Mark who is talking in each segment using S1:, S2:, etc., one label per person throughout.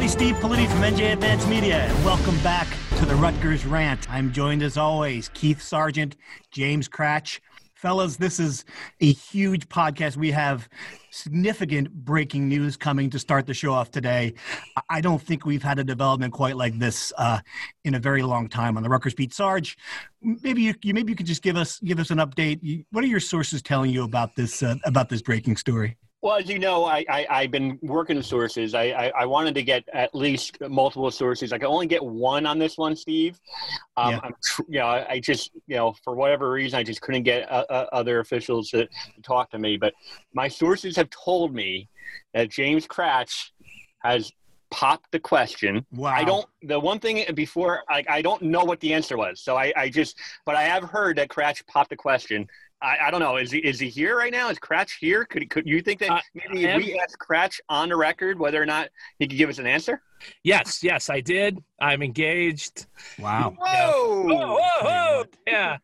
S1: Everybody. Steve Politi from NJ Advanced Media, and welcome back to the Rutgers Rant. I'm joined as always, Keith Sargeant, James Kratch. Fellas, this is a huge podcast. We have significant breaking news coming to start the show off today. I don't think we've had a development quite like this uh, in a very long time on the Rutgers beat. Sarge, maybe you, you maybe you could just give us give us an update. What are your sources telling you about this uh, about this breaking story?
S2: Well, as you know, I, I have been working the sources. I, I, I wanted to get at least multiple sources. I could only get one on this one, Steve. Um, yeah. I'm, you know, I just you know for whatever reason I just couldn't get uh, uh, other officials to, to talk to me. But my sources have told me that James Kratch has popped the question.
S1: Wow.
S2: I don't. The one thing before, I, I don't know what the answer was. So I, I just, but I have heard that Kratch popped the question. I, I, don't know. Is he is he here right now? Is Kratch here? Could could you think that uh, maybe if we ask Kratch on the record whether or not he could give us an answer?
S3: Yes, yes, I did. I'm engaged.
S1: Wow.
S2: Whoa.
S3: whoa, whoa, whoa. Yeah.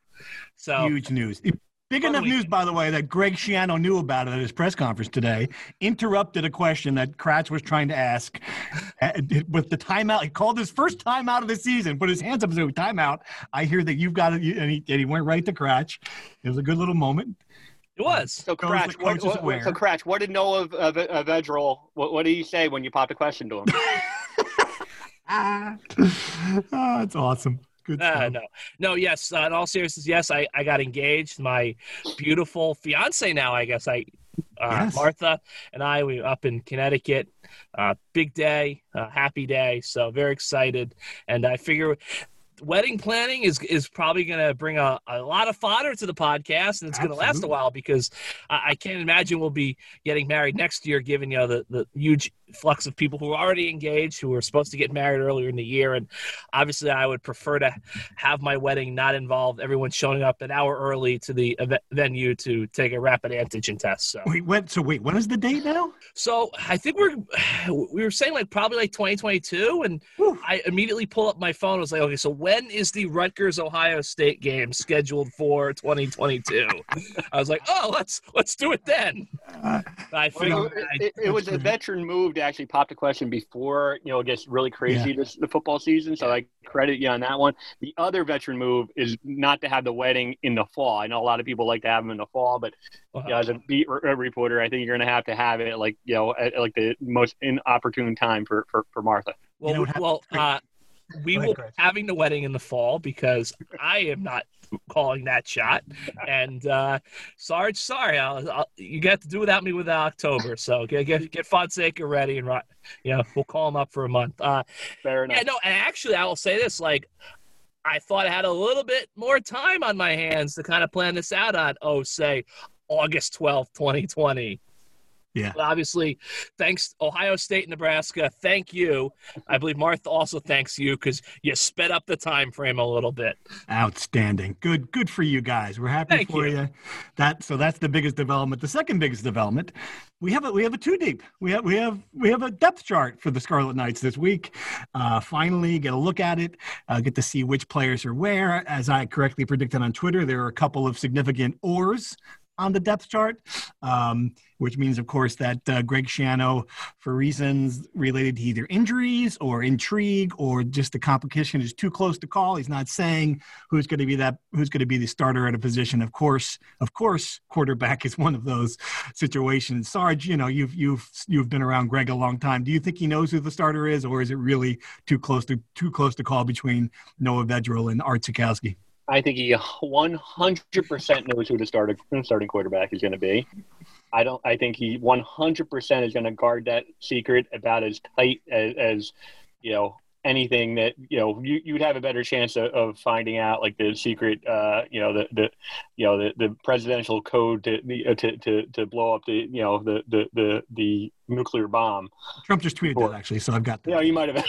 S3: So
S1: huge news. Big enough news, by the way, that Greg Schiano knew about it at his press conference today. Interrupted a question that Kratch was trying to ask uh, with the timeout. He called his first timeout of the season, put his hands up and said, "Timeout." I hear that you've got it, and he, and he went right to Kratch. It was a good little moment.
S3: It was.
S2: So Kratch, what, what, so Kratch, what did Noah of, of, of Edgerol, what, what did he say when you popped a question to him?
S1: ah, oh, that's awesome. Good
S3: uh, no, no, yes. Uh, in all seriousness, yes, I, I got engaged. My beautiful fiance now, I guess I, uh, yes. Martha and I, we were up in Connecticut. Uh, big day, happy day. So very excited. And I figure wedding planning is is probably going to bring a, a lot of fodder to the podcast, and it's going to last a while because I, I, can't imagine we'll be getting married next year, given you know the the huge flux of people who are already engaged who are supposed to get married earlier in the year, and obviously I would prefer to have my wedding not involve everyone showing up an hour early to the event, venue to take a rapid antigen test. So
S1: wait, when, so wait, when is the date now?
S3: So I think we're we were saying like probably like 2022, and Whew. I immediately pull up my phone. and was like, okay, so when is the Rutgers Ohio State game scheduled for 2022? I was like, oh, let's let's do it then. Uh, I
S2: figured well, it, it, it, was a veteran move to actually pop the question before you know it gets really crazy yeah. this the football season. So I credit you on that one. The other veteran move is not to have the wedding in the fall. I know a lot of people like to have them in the fall, but uh-huh. you know, as a beat reporter, I think you're going to have to have it like you know at like the most inopportune time for for, for Martha.
S3: Well, you know, well, uh, we will be having the wedding in the fall because I am not calling that shot. And uh, Sarge, sorry, I'll, I'll, you get to do without me with October. So get get get Fonseca ready and you know we'll call him up for a month. Uh,
S2: Fair enough.
S3: Yeah, no, and actually, I will say this: like, I thought I had a little bit more time on my hands to kind of plan this out on. Oh, say August twelfth, twenty twenty.
S1: Yeah.
S3: But obviously, thanks Ohio State, Nebraska. Thank you. I believe Martha also thanks you because you sped up the time frame a little bit.
S1: Outstanding. Good. Good for you guys. We're happy
S3: Thank
S1: for
S3: you.
S1: you. That so that's the biggest development. The second biggest development, we have a we have a two deep. We have we have we have a depth chart for the Scarlet Knights this week. Uh, finally, get a look at it. Uh, get to see which players are where. As I correctly predicted on Twitter, there are a couple of significant oars on the depth chart, um, which means, of course, that uh, Greg Schiano, for reasons related to either injuries or intrigue or just the competition is too close to call. He's not saying who's going to be that who's going to be the starter at a position. Of course, of course, quarterback is one of those situations. Sarge, you know, you've you've you've been around Greg a long time. Do you think he knows who the starter is, or is it really too close to too close to call between Noah Vedral and Art Sitkowski?
S2: I think he 100% knows who the starting starting quarterback is going to be. I don't. I think he 100% is going to guard that secret about as tight as, as you know anything that you know you you'd have a better chance of, of finding out like the secret uh you know the the you know the, the presidential code to, uh, to to to blow up the you know the the the, the nuclear bomb.
S1: Trump just tweeted or, that actually, so I've got.
S2: That. Yeah, you might have.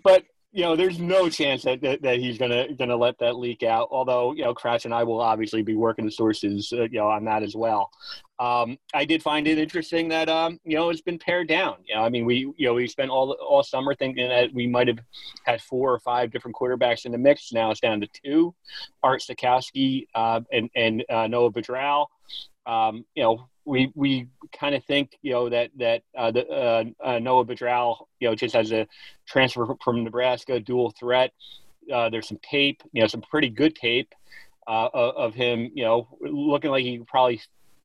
S2: but you know, there's no chance that, that, that, he's gonna gonna let that leak out. Although, you know, Kratch and I will obviously be working the sources, uh, you know, on that as well. Um, I did find it interesting that um, you know it's been pared down. You know, I mean, we you know we spent all all summer thinking that we might have had four or five different quarterbacks in the mix. Now it's down to two: Art Sitkowski uh, and and uh, Noah Vedral. Um, you know, we we kind of think you know that that uh, the, uh, uh, Noah Vedral you know just has a transfer from Nebraska dual threat. Uh, there's some tape, you know, some pretty good tape uh, of him, you know, looking like he probably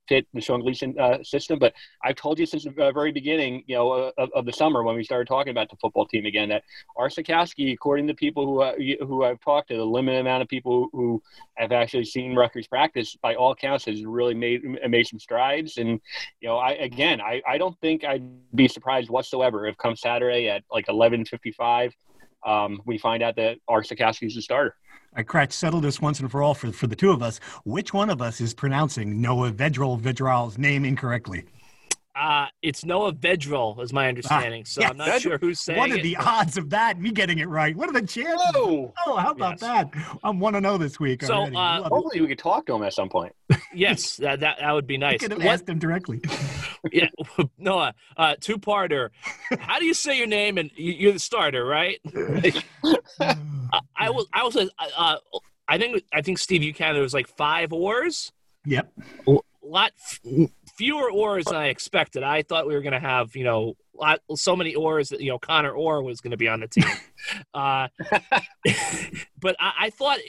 S2: fit the Sean Gleeson uh, system. But I've told you since the very beginning, you know, of, of, the summer when we started talking about the football team again, that Art Sitkowski, according to people who uh, who I've talked to, the limited amount of people who have actually seen Rutgers practice, by all counts, has really made made some strides. And you know, I again, I, I don't think I'd be surprised whatsoever if come Saturday at like eleven fifty five. Um, we find out that Art Sitkowski is the starter.
S1: I Kratch, settle this once and for all for, for the two of us. Which one of us is pronouncing Noah Vedral Vedral's name incorrectly?
S3: Uh, it's Noah Vedral, is my understanding. Ah, so yes. I'm not sure who's saying
S1: What are
S3: it,
S1: the but... odds of that? Me getting it right? What are the chances? Whoa. Oh, how about yes. that? I want to know this week.
S2: So uh, hopefully it. we could talk to him at some point.
S3: yes, that, that, that would be nice.
S1: I could have asked him directly.
S3: yeah, Noah, uh, two parter. How do you say your name? And you're the starter, right? I will. I will say. Uh, I think. I think Steve, you counted. It was like five oars.
S1: Yep.
S3: A lot fewer oars than I expected. I thought we were going to have, you know, lot, so many oars that you know Connor Orr was going to be on the team. uh, but I, I, thought,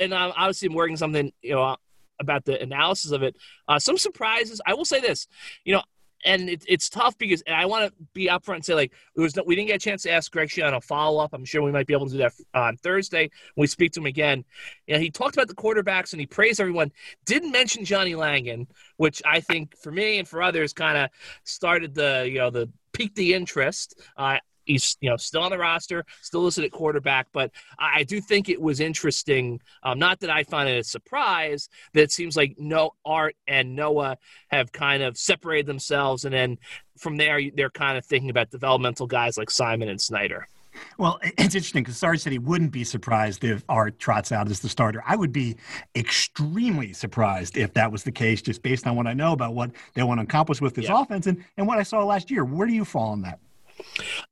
S3: and I, obviously I'm working something, you know, about the analysis of it. Uh, some surprises. I will say this, you know, and it, it's tough because and I want to be upfront and say like was no, we didn't get a chance to ask Greg Schiano a follow up. I'm sure we might be able to do that on Thursday when we speak to him again. You know, he talked about the quarterbacks and he praised everyone. Didn't mention Johnny Langan, which I think for me and for others kind of started the you know the piqued the interest. Uh, he's you know still on the roster, still listed at quarterback. But I do think it was interesting. Um, not that I find it a surprise that it seems like no Art and Noah have kind of separated themselves, and then from there they're kind of thinking about developmental guys like Simon and Snyder.
S1: Well, it's interesting because Sarge said he wouldn't be surprised if Art trots out as the starter. I would be extremely surprised if that was the case, just based on what I know about what they want to accomplish with this yeah. offense and, and what I saw last year. Where do you fall on that?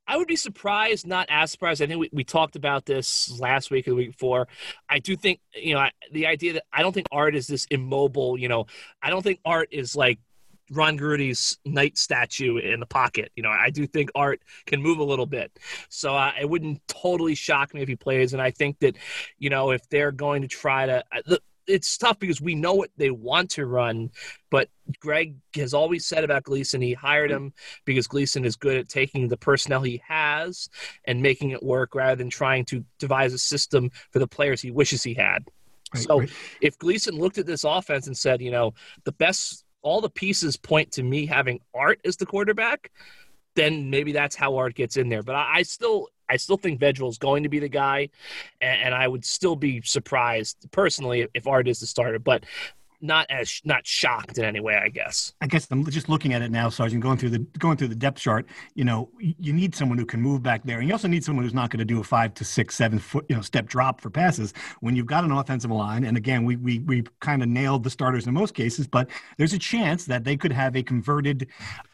S3: I would be surprised, not as surprised. I think we, we talked about this last week or the week before. I do think, you know, the idea that I don't think art is this immobile, you know, I don't think art is like Ron Grudy's knight statue in the pocket. You know, I do think Art can move a little bit. So uh, it wouldn't totally shock me if he plays. And I think that, you know, if they're going to try to. Uh, it's tough because we know what they want to run, but Greg has always said about Gleeson, he hired him because Gleeson is good at taking the personnel he has and making it work rather than trying to devise a system for the players he wishes he had. Right, so right. if Gleeson looked at this offense and said, you know, the best, all the pieces point to me having Art as the quarterback, then maybe that's how Art gets in there. But I, I still, I still think Vedral is going to be the guy, and, and, I would still be surprised personally if Art is the starter. But not as not shocked in any way, I guess.
S1: I guess I'm just looking at it now, Sergeant, going through the going through the depth chart. You know, you need someone who can move back there, and you also need someone who's not going to do a five to six, seven foot, you know, step drop for passes when you've got an offensive line. And again, we we we kind of nailed the starters in most cases, but there's a chance that they could have a converted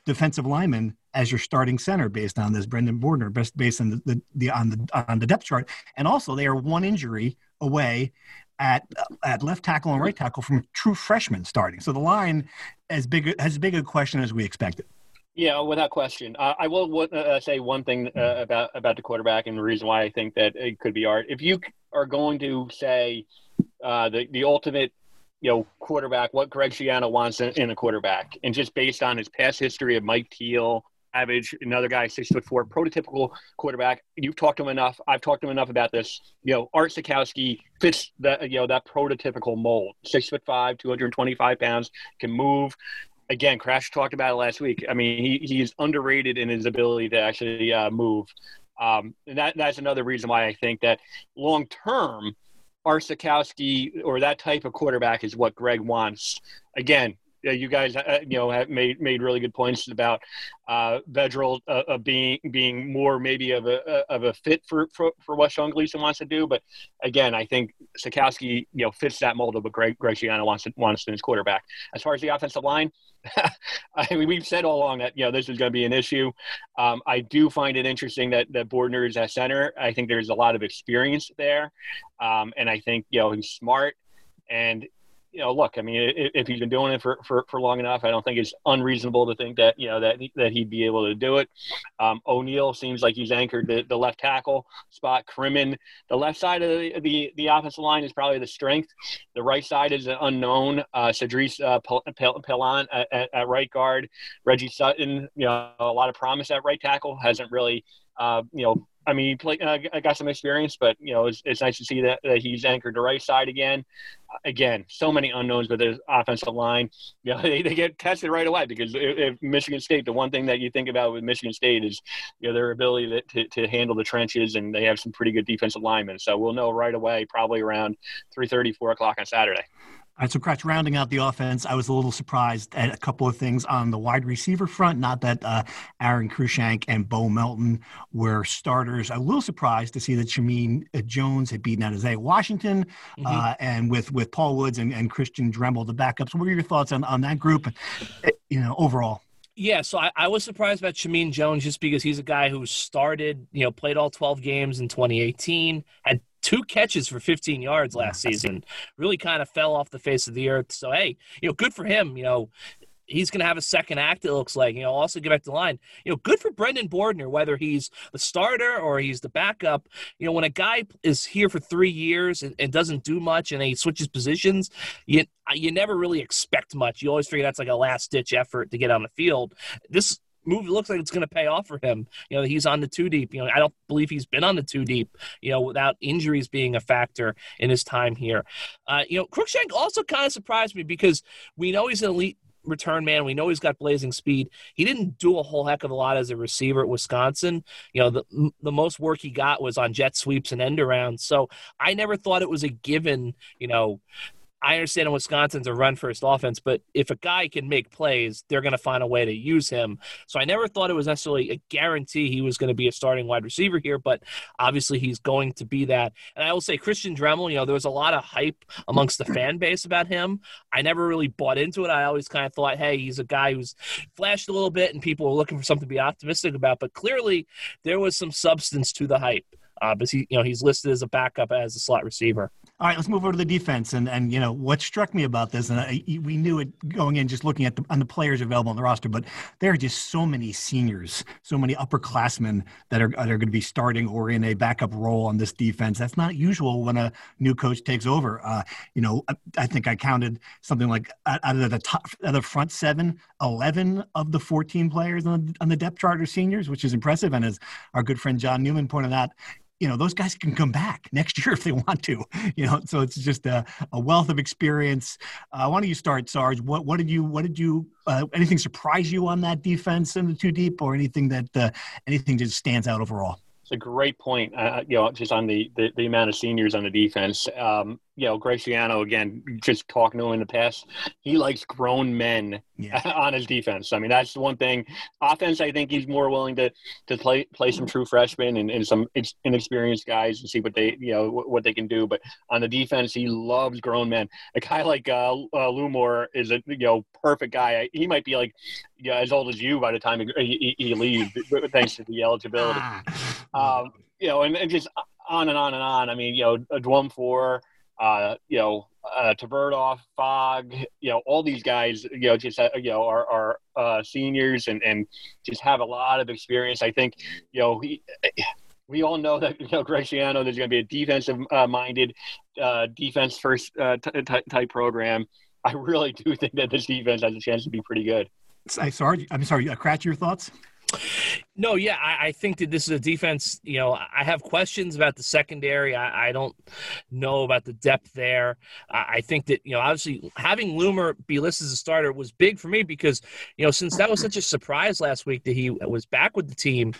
S1: defensive lineman as your starting center based on this Brendan Bordner, based on the, the, the on the on the depth chart, and also they are one injury away at at left tackle and right tackle from true freshmen starting. So the line as big as big a question as we expected.
S2: Yeah, without question. Uh, I will uh, say one thing uh, about about the quarterback and the reason why I think that it could be art. If you are going to say uh, the the ultimate, you know, quarterback, what Greg Schiano wants in, in, a quarterback, and just based on his past history of Mike Teel, Savage, another guy six foot four, prototypical quarterback. You've talked to him enough. I've talked to him enough about this. You know, Art Sitkowski fits that you know that prototypical mold. Six foot five, two hundred twenty five pounds, can move again, Crash talked about it last week. I mean, he, he's underrated in his ability to actually uh, move. Um, and that, that's another reason why I think that long term, Art Sitkowski or that type of quarterback is what Greg wants. Again, you guys, uh, you know, have made made really good points about uh, Vedral uh, being being more maybe of a of a fit for, for, for what Sean Gleeson wants to do. But again, I think Sitkowski, you know, fits that mold of what Greg Schiano wants to, wants in his quarterback. As far as the offensive line, I mean, we've said all along that you know this is going to be an issue. Um, I do find it interesting that that Bordner is at center. I think there's a lot of experience there, um, and I think you know he's smart and you know, look, I mean, if he's been doing it for, for, for long enough, I don't think it's unreasonable to think that, you know, that, that he'd be able to do it. Um, O'Neal seems like he's anchored the, the left tackle spot. Crimmin, the left side of the, the, the offensive line is probably the strength. The right side is an unknown. Uh, Cedric uh, at, at, right guard. Reggie Sutton, you know, a lot of promise at right tackle, hasn't really, uh, you know, I mean, he played, uh, got some experience, but you know, it's, it's nice to see that, that he's anchored the right side again. Uh, again, so many unknowns with his offensive line. You know, they, they get tested right away because if, if, Michigan State, the one thing that you think about with Michigan State is you know their ability to, to, to, handle the trenches, and they have some pretty good defensive linemen. So we'll know right away, probably around 3:30, 4 o'clock on Saturday.
S1: All right, so Kratch, rounding out the offense, I was a little surprised at a couple of things on the wide receiver front. Not that uh, Aron Cruikshank and Bo Melton were starters. I was a little surprised to see that Shameen uh, Jones had beaten out Isaiah Washington, mm-hmm. uh, and with with Paul Woods and, and Christian Dremel, the backups. What are your thoughts on, on that group? Uh, you know, overall.
S3: Yeah, so I, I, was surprised about Shameen Jones just because he's a guy who started, you know, played all 12 games in 2018, had two catches for 15 yards last season. Really kind of fell off the face of the earth. So hey, you know, good for him. You know, he's going to have a second act. It looks like. You know, also get back to the line. You know, good for Brendan Bordner, whether he's the starter or he's the backup. You know, when a guy is here for three years and, and doesn't do much and he switches positions, you you never really expect much. You always figure that's like a last ditch effort to get on the field. This move looks like it's going to pay off for him. You know, he's on the two deep. You know, I don't believe he's been on the two deep. You know, without injuries being a factor in his time here. Uh, you know, Cruikshank also kind of surprised me because we know he's an elite return man. We know he's got blazing speed. He didn't do a whole heck of a lot as a receiver at Wisconsin. You know, the the most work he got was on jet sweeps and end arounds. So I never thought it was a given. You know I understand in Wisconsin's a run first offense, but if a guy can make plays, they're going to find a way to use him. So I never thought it was necessarily a guarantee he was going to be a starting wide receiver here, but obviously he's going to be that. And I will say Christian Dremel, you know, there was a lot of hype amongst the fan base about him. I never really bought into it. I always kind of thought, hey, he's a guy who's flashed a little bit and people were looking for something to be optimistic about. But clearly there was some substance to the hype. Uh, but he, you know, he's listed as a backup as a slot receiver.
S1: All right, let's move over to the defense. And and you know what struck me about this, and I, we knew it going in, just looking at the on the players available on the roster, but there are just so many seniors, so many upperclassmen that are that are going to be starting or in a backup role on this defense. That's not usual when a new coach takes over. Uh, you know, I, I, think I counted something like out of the top, out of the front seven, 11 of the 14 players on, on the depth chart are seniors, which is impressive. And as our good friend John Newman pointed out, you know those guys can come back next year if they want to you know so it's just a, a wealth of experience. Uh, why don't you start sarge? What, what did you what did you uh, anything surprise you on that defense in the two deep or anything that uh, anything just stands out overall?
S2: It's a great point uh, you know just on the, the, the amount of seniors on the defense. Um, you know, Graciano again, just talking to him in the past, he likes grown men yeah. on his defense. I mean, that's the one thing. Offense, I think he's more willing to to play play some true freshmen and, and some inexperienced guys and see what they you know what they can do. But on the defense, he loves grown men. A guy like uh, uh, Lumor is a you know perfect guy. He might be like yeah, as old as you by the time he, he, he leaves, thanks to the eligibility. Ah. Um, you know, and, and just on and on and on. I mean, you know, a Dwumfour uh, you know, uh, Tverdov, Fogg, you know, all these guys, you know, just, uh, you know, are, are uh, seniors and, and just have a lot of experience. I think, you know, he, we all know that, you know, Greg Schiano, there's going to be a defensive uh, minded, uh, defense first uh, t- t- type program. I really do think that this defense has a chance to be pretty good.
S1: I'm sorry, I'm sorry. Kratch, your thoughts?
S3: No, yeah, I, I, think that this is a defense. You know, I have questions about the secondary. I, I don't know about the depth there. I, I, think that you know, obviously, having Lumor be listed as a starter was big for me because you know, since that was such a surprise last week that he was back with the team,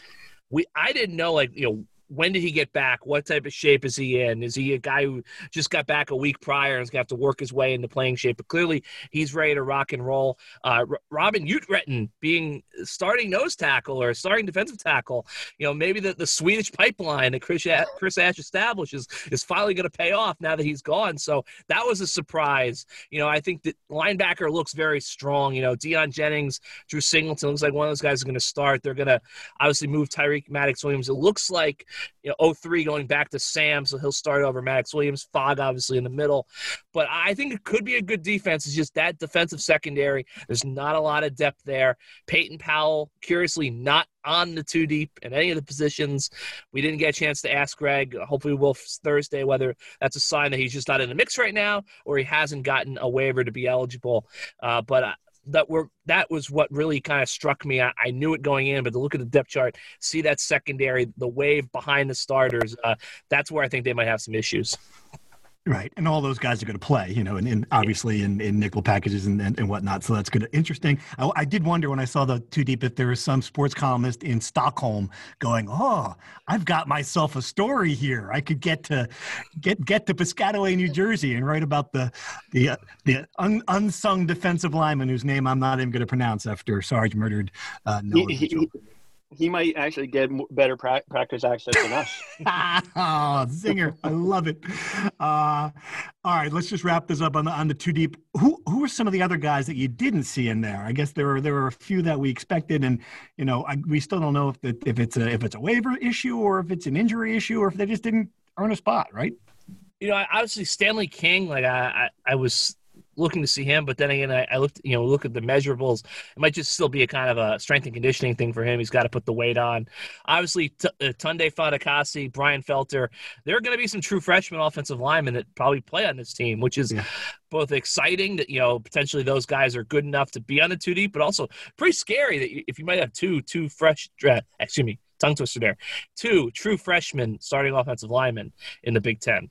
S3: we I didn't know like you know when did he get back? What type of shape is he in? Is he a guy who just got back a week prior and is going to have to work his way into playing shape? But clearly, he's ready to rock and roll. Uh, R- Robin Utretten being starting nose tackle or starting defensive tackle, you know, maybe the, the Swedish pipeline that Chris, Chris Ash establishes is finally going to pay off now that he's gone. So that was a surprise. You know, I think that linebacker looks very strong. You know, Deion Jennings, Drew Singleton looks like one of those guys are going to start. They're going to obviously move Tyreek Maddox Williams. It looks like you know 03 going back to Sam, so he'll start over Max Williams, Fogg obviously in the middle. But I think it could be a good defense. It's just that defensive secondary. There's not a lot of depth there. Peyton Powell, curiously, not on the two deep in any of the positions. We didn't get a chance to ask Greg. Hopefully, we'll Thursday whether that's a sign that he's just not in the mix right now or he hasn't gotten a waiver to be eligible. Uh, but that were that was what really kind of struck me. I, I, knew it going in, but to look at the depth chart, see that secondary, the wave behind the starters, uh, that's where I think they might have some issues.
S1: Right, and all those guys are going to play, you know, and, and obviously in, in nickel packages and, and, and, whatnot. So that's good. Interesting. I, I, did wonder when I saw the two deep if there was some sports columnist in Stockholm going, "Oh, I've got myself a story here. I could get to get get to Piscataway, New Jersey, and write about the the uh, the un, unsung defensive lineman whose name I'm not even going to pronounce after Sarge murdered uh, Noah." He, he,
S2: he might actually get better pra- practice access than us.
S1: oh, zinger! I love it. Uh, all right, let's just wrap this up on the on the two deep. Who who are some of the other guys that you didn't see in there? I guess there were there were a few that we expected, and you know I, we still don't know if the, if it's a if it's a waiver issue or if it's an injury issue or if they just didn't earn a spot, right?
S3: You know, obviously Stanley King. Like I, I, I was looking to see him. But then again, I, I, looked, you know, look at the measurables. It might just still be a kind of a strength and conditioning thing for him. He's got to put the weight on. Obviously, T- uh, Tunde Fatukasi, Brian Felter, there are going to be some true freshman offensive linemen that probably play on this team, which is yeah. both exciting that you know potentially those guys are good enough to be on the two deep, but also pretty scary that if you might have two two fresh, uh, excuse me, tongue twister there, two true freshmen starting offensive linemen in the Big Ten.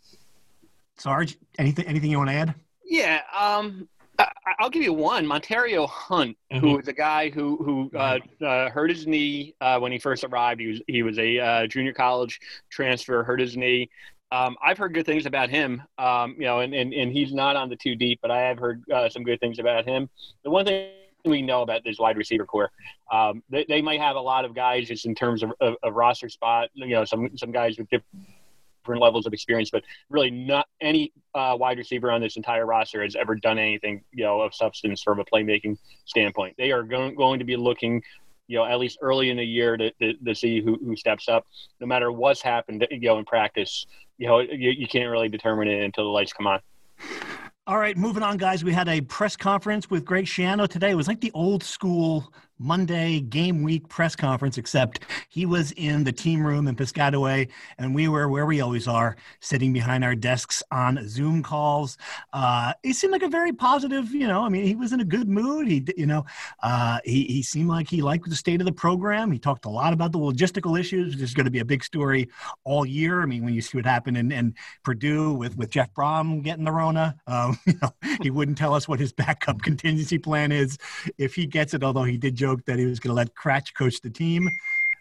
S1: Sarge, anything anything you want to add?
S2: Yeah, um, I, will give you one. Montario Hunt, mm-hmm. who was a guy who who uh, uh, hurt his knee uh, when he first arrived. He was he was a uh, junior college transfer, hurt his knee. Um, I've heard good things about him, um, you know, and, and, and he's not on the two deep, but I have heard uh, some good things about him. The one thing we know about this wide receiver core. Um, they, they might have a lot of guys just in terms of, of, of roster spot. You know, some some guys with different different levels of experience, but really not any uh, wide receiver on this entire roster has ever done anything, you know, of substance from a playmaking standpoint. They are going, going to be looking, you know, at least early in the year to, to, to see who, who steps up. No matter what's happened, you know, in practice, you know, you, you can't really determine it until the lights come on.
S1: All right, moving on, guys. We had a press conference with Greg Schiano today. It was like the old school Monday game week press conference, except he was in the team room in Piscataway, and we were where we always are, sitting behind our desks on Zoom calls. Uh, it seemed like a very positive, you know, I mean, he was in a good mood. He, you know, uh, he, he seemed like he liked the state of the program. He talked a lot about the logistical issues, which is going to be a big story all year. I mean, when you see what happened in, in Purdue with, with Jeff Brohm getting the Rona, um, you know, he wouldn't tell us what his backup contingency plan is if he gets it, although he did joke that he was going to let Kratch coach the team,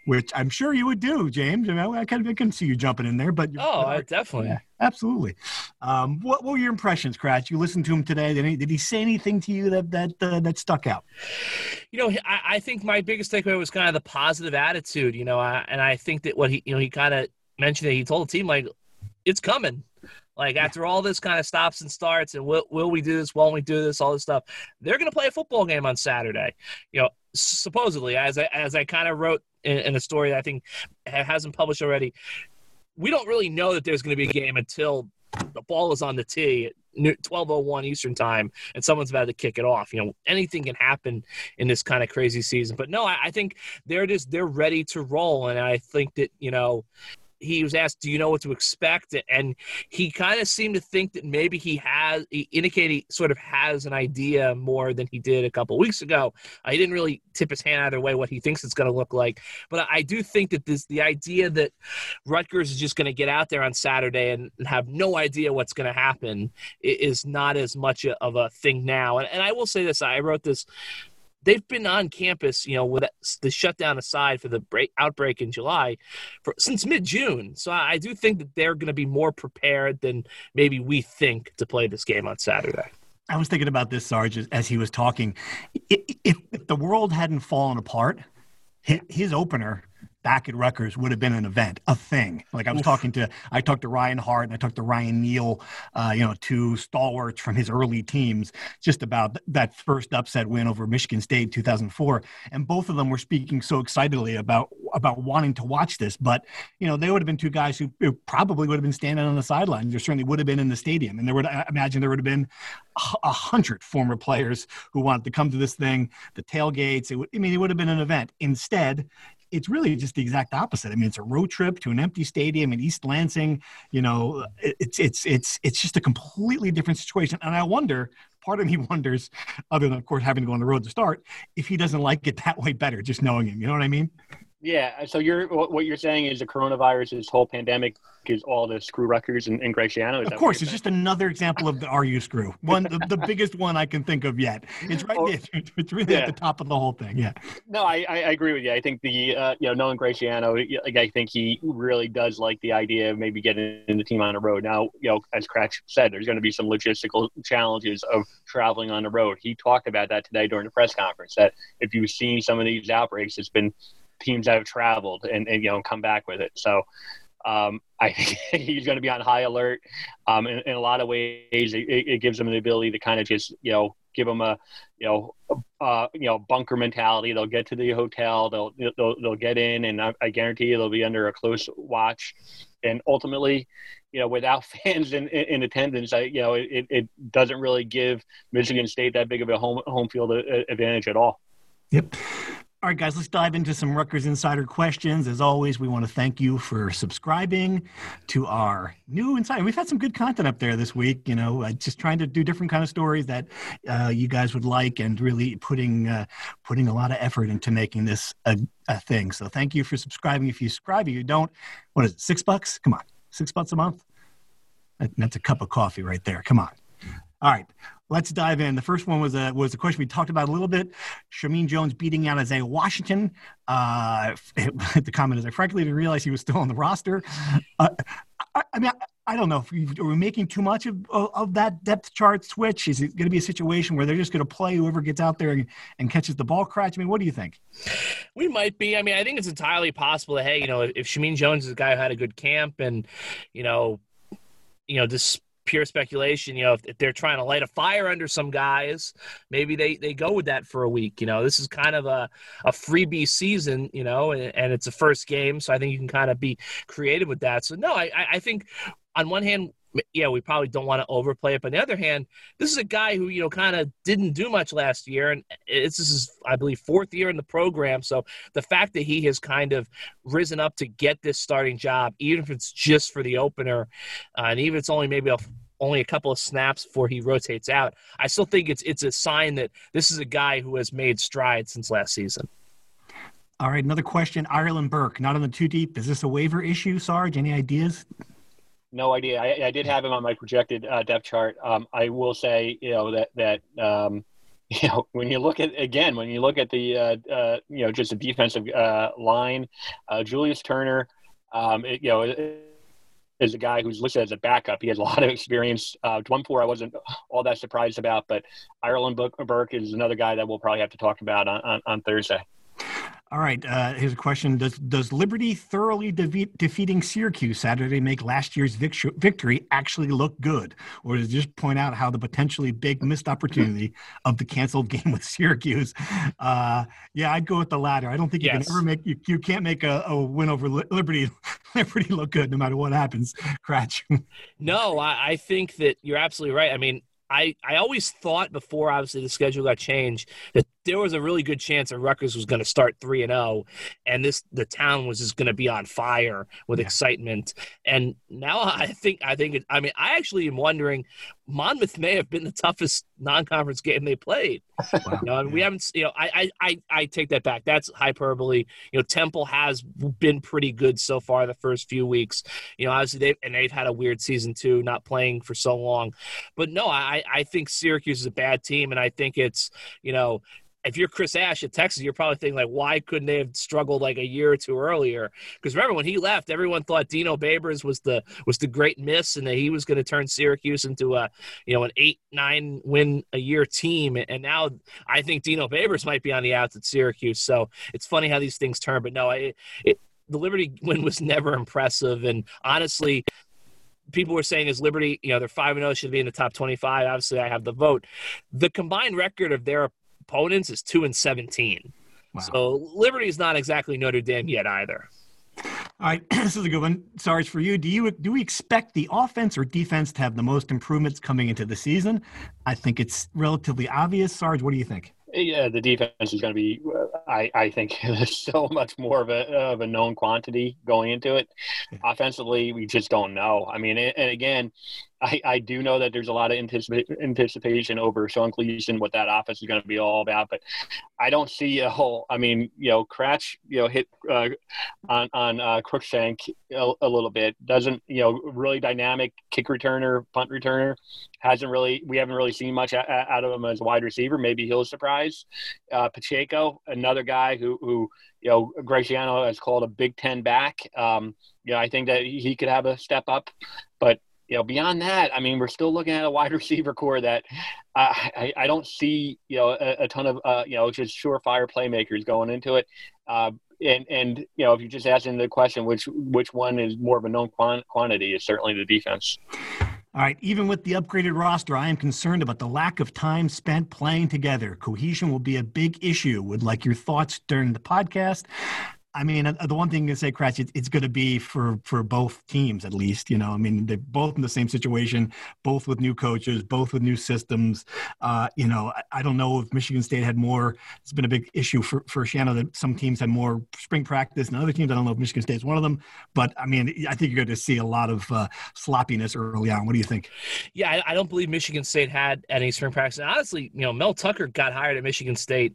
S1: which I'm sure you would do, James. I, mean, I, can, I can see you jumping in there, but
S3: oh, I definitely,
S1: yeah, absolutely. Um, what, what, were your impressions, Kratch? You listened to him today. Did he, did he say anything to you that that uh, that stuck out?
S3: You know, I, I, think my biggest takeaway was kind of the positive attitude. You know, I, and I think that what he, you know, he kind of mentioned that he told the team like, it's coming. Like after all this kind of stops and starts, and will, will we do this? Won't we do this? All this stuff. They're going to play a football game on Saturday. You know, supposedly, as I as I kind of wrote in, in a story that I think hasn't published already. We don't really know that there's going to be a game until the ball is on the tee 1201 Eastern time and someone's about to kick it off. You know, anything can happen in this kind of crazy season. But no, I, I think they're just they're ready to roll. And I think that, you know, he was asked, "Do you know what to expect?" And he kind of seemed to think that maybe he has, he indicated he sort of has an idea more than he did a couple weeks ago. Uh, he didn't really tip his hand either way what he thinks it's going to look like, but I do think that this the idea that Rutgers is just going to get out there on Saturday and, and have no idea what's going to happen is not as much of a thing now. And, and I will say this: I wrote this they've been on campus, you know, with the shutdown aside for the break, outbreak in July, for since mid June. So I, do think that they're going to be more prepared than maybe we think to play this game on Saturday.
S1: I was thinking about this, Sarge, as he was talking. If, if the world hadn't fallen apart, his opener back at Rutgers would have been an event, a thing. Like I was Oof. talking to, I talked to Ryan Hart and I talked to Ryan Neal, uh, you know, two stalwarts from his early teams, just about that first upset win over Michigan State 2004, and both of them were speaking so excitedly about about wanting to watch this. But you know, they would have been two guys who, who probably would have been standing on the sidelines. There certainly would have been in the stadium, and there would I imagine there would have been a hundred former players who wanted to come to this thing, the tailgates. It would, I mean, it would have been an event. Instead, it's really just the exact opposite. I mean, it's a road trip to an empty stadium in East Lansing. You know, it's it's it's it's just a completely different situation. And I wonder, part of me wonders, other than of course having to go on the road to start, if he doesn't like it that way better, just knowing him. You know what I mean?
S2: Yeah. So you're what you're saying is the coronavirus, this whole pandemic, is all the screw Rutgers and, and Greg Schiano.
S1: Of course, it's just another example of the RU screw. One, the, the biggest one I can think of yet. It's right oh, there. It's really yeah. at the top of the whole thing. Yeah.
S2: No, I, I agree with you. I think the uh, you know knowing Greg Schiano, like I think he really does like the idea of maybe getting the team on the road. Now, you know, as Kratch said, there's going to be some logistical challenges of traveling on the road. He talked about that today during the press conference. That if you've seen some of these outbreaks, it's been teams that have traveled and, and you know come back with it. So um, I think he's going to be on high alert. Um, in, in, a lot of ways, it, it, gives them the ability to kind of just you know give them a you know uh, you know bunker mentality. They'll get to the hotel, they'll they'll, they'll get in, and I, I guarantee you they'll be under a close watch. And ultimately, you know, without fans in, in, attendance, I, you know, it, it doesn't really give Michigan State that big of a home home field advantage at all.
S1: Yep. All right, guys, let's dive into some Rutgers Insider questions. As always, we want to thank you for subscribing to our new Insider. We've had some good content up there this week, you know, uh, just trying to do different kind of stories that uh, you guys would like and really putting uh, putting a lot of effort into making this a, a thing. So thank you for subscribing. If you subscribe, if you don't, what is it, six bucks? Come on, six bucks a month? That's a cup of coffee right there. Come on. All right, let's dive in. The first one was a was a question we talked about a little bit. Shameen Jones beating out Isaiah Washington. Uh, the comment is, I frankly didn't realize he was still on the roster. Uh, I, I, mean, I, I, don't know if we, are we making too much of, of, that depth chart switch. Is it going to be a situation where they're just going to play whoever gets out there and, and, catches the ball? Kratch. I mean, what do you think?
S3: We might be. I mean, I think it's entirely possible that hey, you know, if, if Shameen Jones is a guy who had a good camp and you know, you know, this pure speculation. You know, if, if, they're trying to light a fire under some guys, maybe they, they go with that for a week. You know, this is kind of a, a freebie season, you know, and, and it's a first game. So I think you can kind of be creative with that. So, no, I, I think on one hand, yeah, we probably don't want to overplay it. But on the other hand, this is a guy who, you know, kind of didn't do much last year. And it's this is, I believe, fourth year in the program. So the fact that he has kind of risen up to get this starting job, even if it's just for the opener, uh, and even if it's only maybe a only a couple of snaps before he rotates out. I still think it's it's a sign that this is a guy who has made strides since last season.
S1: All right, another question. Ireland Burke, not on the too deep. Is this a waiver issue, Sarge? Any ideas?
S2: No idea. I, I did have him on my projected uh, depth chart. Um, I will say, you know, that that um, you know when you look at again when you look at the uh, uh, you know just a defensive uh, line, uh, Julius Turner, um, it, you know. Is a guy who's listed as a backup. He has a lot of experience. Uh, Dwumfour, I wasn't all that surprised about, but Ireland Burke is another guy that we'll probably have to talk about on, on, on Thursday.
S1: All right. Uh, here's a question: Does Does Liberty thoroughly defeat, defeating Syracuse Saturday make last year's victory, victory actually look good, or does it just point out how the potentially big missed opportunity of the canceled game with Syracuse? Uh, yeah, I'd go with the latter. I don't think you yes. can ever make you, you can't make a, a win over Liberty Liberty look good no matter what happens. Kratch.
S3: no, I, I think that you're absolutely right. I mean, I, I always thought before obviously the schedule got changed that there was a really good chance that Rutgers was going to start three and zero, oh, and this the town was just going to be on fire with yeah. excitement. And now I think I think it, I mean I actually am wondering Monmouth may have been the toughest non-conference game they played. Wow. You know, I we haven't you know I, I I take that back. That's hyperbole. You know Temple has been pretty good so far the first few weeks. You know obviously they and they've had a weird season too, not playing for so long. But no, I I think Syracuse is a bad team, and I think it's you know if you're Chris Ash at Texas, you're probably thinking like, why couldn't they have struggled like a year or two earlier? Because remember when he left, everyone thought Dino Babers was the was the great miss, and that he was going to turn Syracuse into a you know an eight nine win a year team. And now I think Dino Babers might be on the outs at Syracuse. So it's funny how these things turn. But no, it, the Liberty win was never impressive, and honestly, people were saying is Liberty, you know, they're 5 0, should be in the top 25. Obviously, I have the vote. The combined record of their opponents is two and seventeen. Wow. So Liberty is not exactly Notre Dame yet either.
S1: All right, this is a good one. Sarge, for you, do you do we expect the offense or defense to have the most improvements coming into the season? I think it's relatively obvious. Sarge, what do you think?
S2: Yeah, the defense is going to be, uh, I, I think, so much more of a of a known quantity going into it. Yeah. Offensively, we just don't know. I mean, and again, I, I do know that there's a lot of anticipation over Sean Gleeson, what that offense is going to be all about. But I don't see a whole. I mean, you know, Kratch, you know, hit uh, on on uh, Cruikshank a, a, little bit. Doesn't you know really dynamic kick returner, punt returner. Hasn't really. We haven't really seen much out of him as a wide receiver. Maybe he'll surprise. Uh, Pacheco, another guy who who you know Graciano has called a Big Ten back. Um, you know, I think that he could have a step up, but you know, beyond that, I mean, we're still looking at a wide receiver core that uh, I, I don't see, you know, a, a ton of, uh, you know, just surefire playmakers going into it. Uh, and, and, you know, if you're just asking the question, which, which one is more of a known quantity is certainly the defense.
S1: All right. Even with the upgraded roster, I am concerned about the lack of time spent playing together. Cohesion will be a big issue. Would like your thoughts during the podcast. I mean, uh, the one thing to say, Kratch, it's, it's going to be for for both teams at least. You know, I mean, they're both in the same situation, both with new coaches, both with new systems. Uh, you know, I, I, don't know if Michigan State had more. It's been a big issue for for Shannon that some teams had more spring practice and other teams. I don't know if Michigan State is one of them, but I mean, I think you're going to see a lot of uh, sloppiness early on. What do you think?
S3: Yeah, I, I don't believe Michigan State had any spring practice. And honestly, you know, Mel Tucker got hired at Michigan State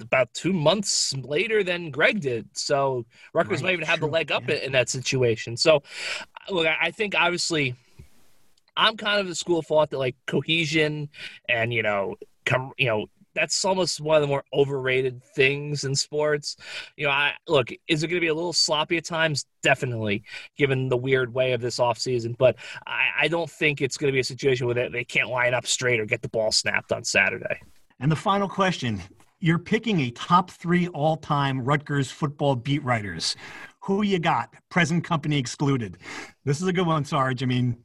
S3: about two months later than Greg did. So Rutgers right, might even have the leg up yeah. in that situation. So, look, I think obviously I'm kind of the school of thought that like cohesion and you know, come you know. That's almost one of the more overrated things in sports. You know, I look, is it going to be a little sloppy at times? Definitely, given the weird way of this offseason. But I, I don't think it's going to be a situation where they, they can't line up straight or get the ball snapped on Saturday.
S1: And the final question you're picking a top three all time Rutgers football beat writers. Who you got? Present company excluded. This is a good one, Sarge. I mean,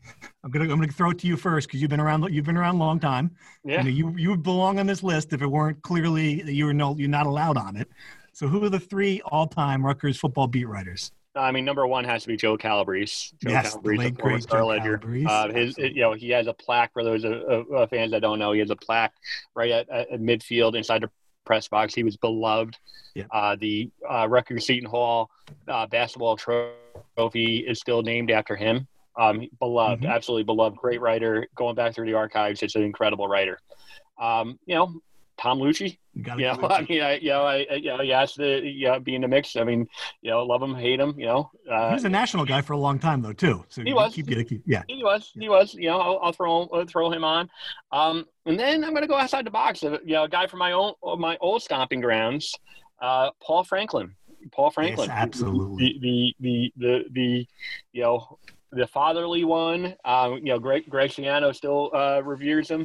S1: I'm gonna I'm gonna throw it to you first because you've been around you've been around a long time. Yeah. You, know, you you would belong on this list if it weren't clearly that you were no you're not allowed on it. So who are the three all time Rutgers football beat writers?
S2: I mean, number one has to be Joe Calabrese. Joe yes, Calabrese, the former Star Ledger. Uh, his, you know, he has a plaque for those uh, uh, fans that don't know. He has a plaque right at, at midfield inside the press box. He was beloved. Yeah. Uh, the uh, Rutgers Seton Hall uh, basketball trophy is still named after him. Um, beloved, mm-hmm. absolutely beloved, great writer. Going back through the archives, it's an incredible writer. Um, you know, Tom Luicci. You, you know, I mean, I, you know, I, you know, he has to, you know, be in the mix. I mean, you know, love him, hate him. You know,
S1: uh, he was a national guy for a long time though, too.
S2: So he was. Keep, keep, yeah, he was. He was. You know, I'll, I'll throw I'll throw him on. Um, and then I'm going to go outside the box. You know, a guy from my own my old stomping grounds, uh, Paul Franklin. Paul Franklin.
S1: Yes, absolutely.
S2: The, the the the the you know the fatherly one. Um, you know, Greg Greg still uh, reveres him.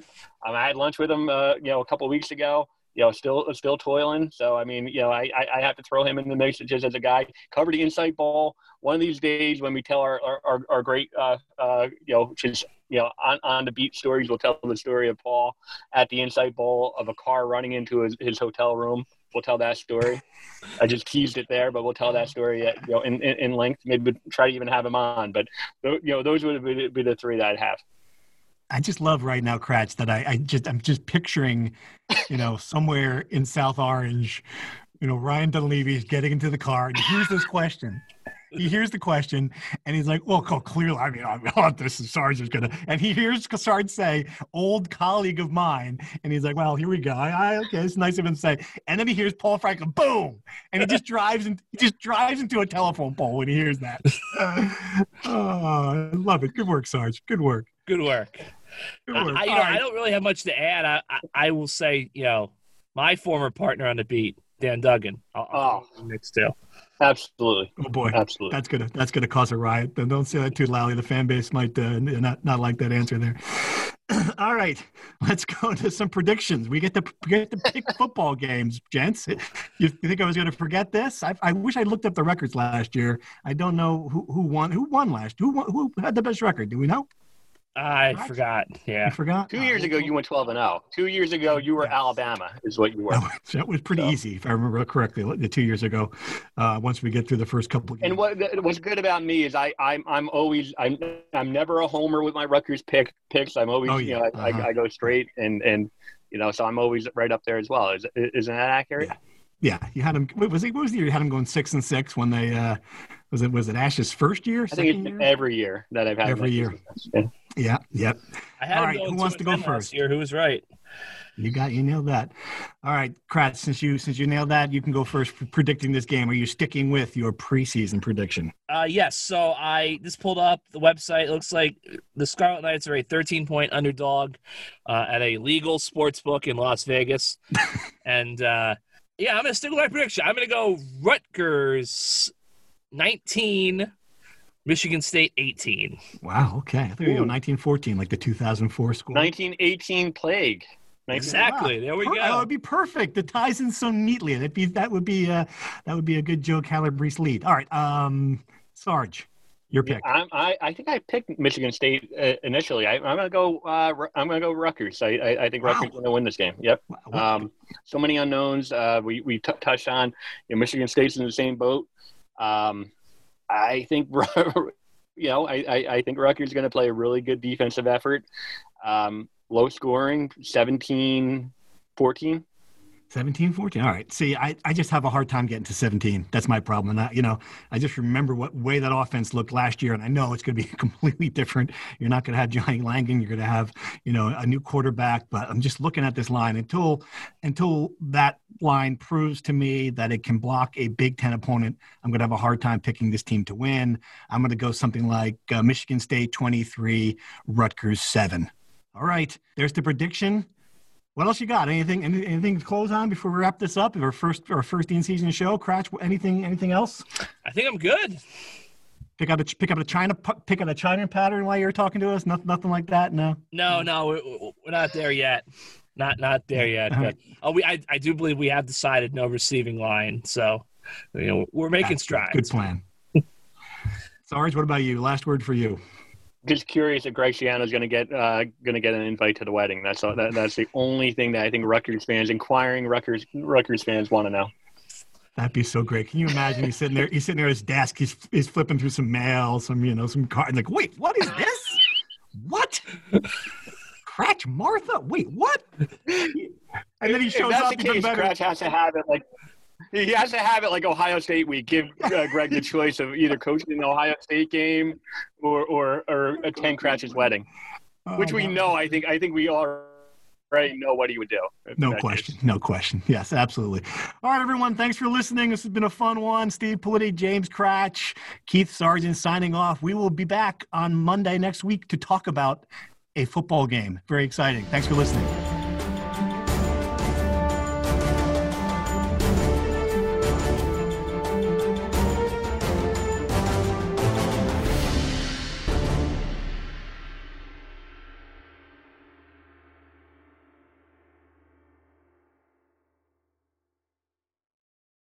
S2: Um, I had lunch with him, uh, you know, a couple weeks ago. you know, still still toiling. So I mean, you know, I I have to throw him in the mix just as a guy. Cover the Insight Bowl. One of these days, when we tell our our, our great uh, uh, you know just you know on, on the beat stories, we'll tell the story of Paul at the Insight Bowl of a car running into his, his hotel room. We'll tell that story. I just teased it there, but we'll tell that story at, you know in, in, in length. Maybe we'll try to even have him on. But you know, those would be, be the three that I'd have.
S1: I just love right now, Kratch, that I, I just I'm just picturing, you know, somewhere in South Orange, you know, Ryan Dunleavy's getting into the car and here's this question. He hears the question and he's like, "Well, clearly, I mean, I'm, this is Sarge is gonna," and he hears Sarge say, "Old colleague of mine," and he's like, "Well, here we go. I, I okay, it's nice of him to say." And then he hears Paul Franklin, boom, and he just drives and he just drives into a telephone pole when he hears that. oh, I love it. Good work, Sarge. Good work.
S3: Good work. Good work. I, you know, right. I don't really have much to add. I, I, I, will say, you know, my former partner on the beat, Dan Duggan. I'll, I'll oh, next too.
S2: Absolutely.
S1: Oh boy,
S2: absolutely.
S1: That's gonna that's gonna cause a riot. Then don't say that too loudly. The fan base might uh, not not like that answer there. All right, let's go to some predictions. We get to get to pick football games, gents. You, you think I was going to forget this? I, I, wish I looked up the records last year. I don't know who, who won. Who won last? Who won, who had the best record? Do we know?
S3: I forgot. Yeah,
S1: I forgot.
S2: Two years ago, you went twelve and zero. Oh. Two years ago, you were yes. Alabama, is what you were.
S1: That was, pretty so. easy, if I remember correctly. The two years ago, uh, once we get through the first couple.
S2: Of Games. And what what's good about me is I I'm I'm always I'm I'm never a homer with my Rutgers pick picks. I'm always oh, yeah. you know I, uh-huh. I, I, go straight and and you know so I'm always right up there as well. Is isn't that accurate?
S1: Yeah. Yeah, you had him. What was it? What was the year you had him going six and six when they uh, was it was it Ash's first year?
S2: I think it's year? every year that I've had
S1: every year. Yeah. Yeah, yep.
S3: I had All right, who wants to go first? Year, who was right?
S1: You got you nailed that. All right, Kratch, since you since you nailed that, you can go first for predicting this game. Are you sticking with your preseason prediction?
S3: Uh, yes. So I just pulled up the website. It looks like the Scarlet Knights are a 13 point underdog uh, at a legal sports book in Las Vegas, and uh, yeah, I'm gonna stick with my prediction. I'm gonna go Rutgers 19, Michigan State 18.
S1: Wow. Okay. There you go. 1914, like the 2004 school.
S2: 1918 plague.
S3: Exactly. There we go.
S1: That would be perfect. It ties in so neatly. That be that would be uh, that would be a good Joe Calabrese lead. All right, um, Sarge. Your pick.
S2: Yeah, I, I think I picked Michigan State uh, initially. I, am going to go. Uh, I'm going to go Rutgers. I, I, I think wow. Rutgers going to win this game. Yep. Um, so many unknowns. Uh, we we t- touched on. You know, Michigan State's in the same boat. Um, I think. you know, I, I, I think Rutgers is going to play a really good defensive effort. Um, low scoring, 17 14.
S1: 17, 14. All right. See, I, I just have a hard time getting to 17. That's my problem. And I, you know, I just remember what way that offense looked last year, and I know it's going to be completely different. You're not going to have Johnny Langan. You're going to have, you know, a new quarterback. But I'm just looking at this line until until that line proves to me that it can block a Big Ten opponent. I'm going to have a hard time picking this team to win. I'm going to go something like uh, Michigan State 23, Rutgers 7. All right. There's the prediction. What else you got? Anything? Anything to close on before we wrap this up? Our first, our first in season show. Kratch. Anything? Anything else?
S3: I think I'm good.
S1: Pick up a pick up a China pick up a China pattern while you're talking to us. Nothing, nothing like that. No.
S3: No, no, we're, we're not there yet. Not not there yet. Uh-huh. But oh, we I, I do believe we have decided no receiving line. So you know we're making That's strides.
S1: Good plan. Sarge, what about you? Last word for you
S2: just curious if is going to get uh, going to get an invite to the wedding. That's all, that, that's the only thing that I think Rutgers fans, inquiring Rutgers Rutgers fans, want to know.
S1: That'd be so great. Can you imagine? He's sitting there. He's sitting there at his desk. He's he's flipping through some mail, some you know, some card. Like, wait, what is this? What? Kratch Martha? Wait, what? And then he shows
S2: if that's
S1: up.
S2: The case, Kratch has to have it like he has to have it like Ohio State week. Give uh, Greg the choice of either coaching an Ohio State game or or, or attend Kratch's wedding, which we know. I think I think we already know what he would do.
S1: No question. Case. No question. Yes, absolutely. All right, everyone. Thanks for listening. This has been a fun one. Steve Politi, James Kratch, Keith Sargeant signing off. We will be back on Monday next week to talk about a football game. Very exciting. Thanks for listening.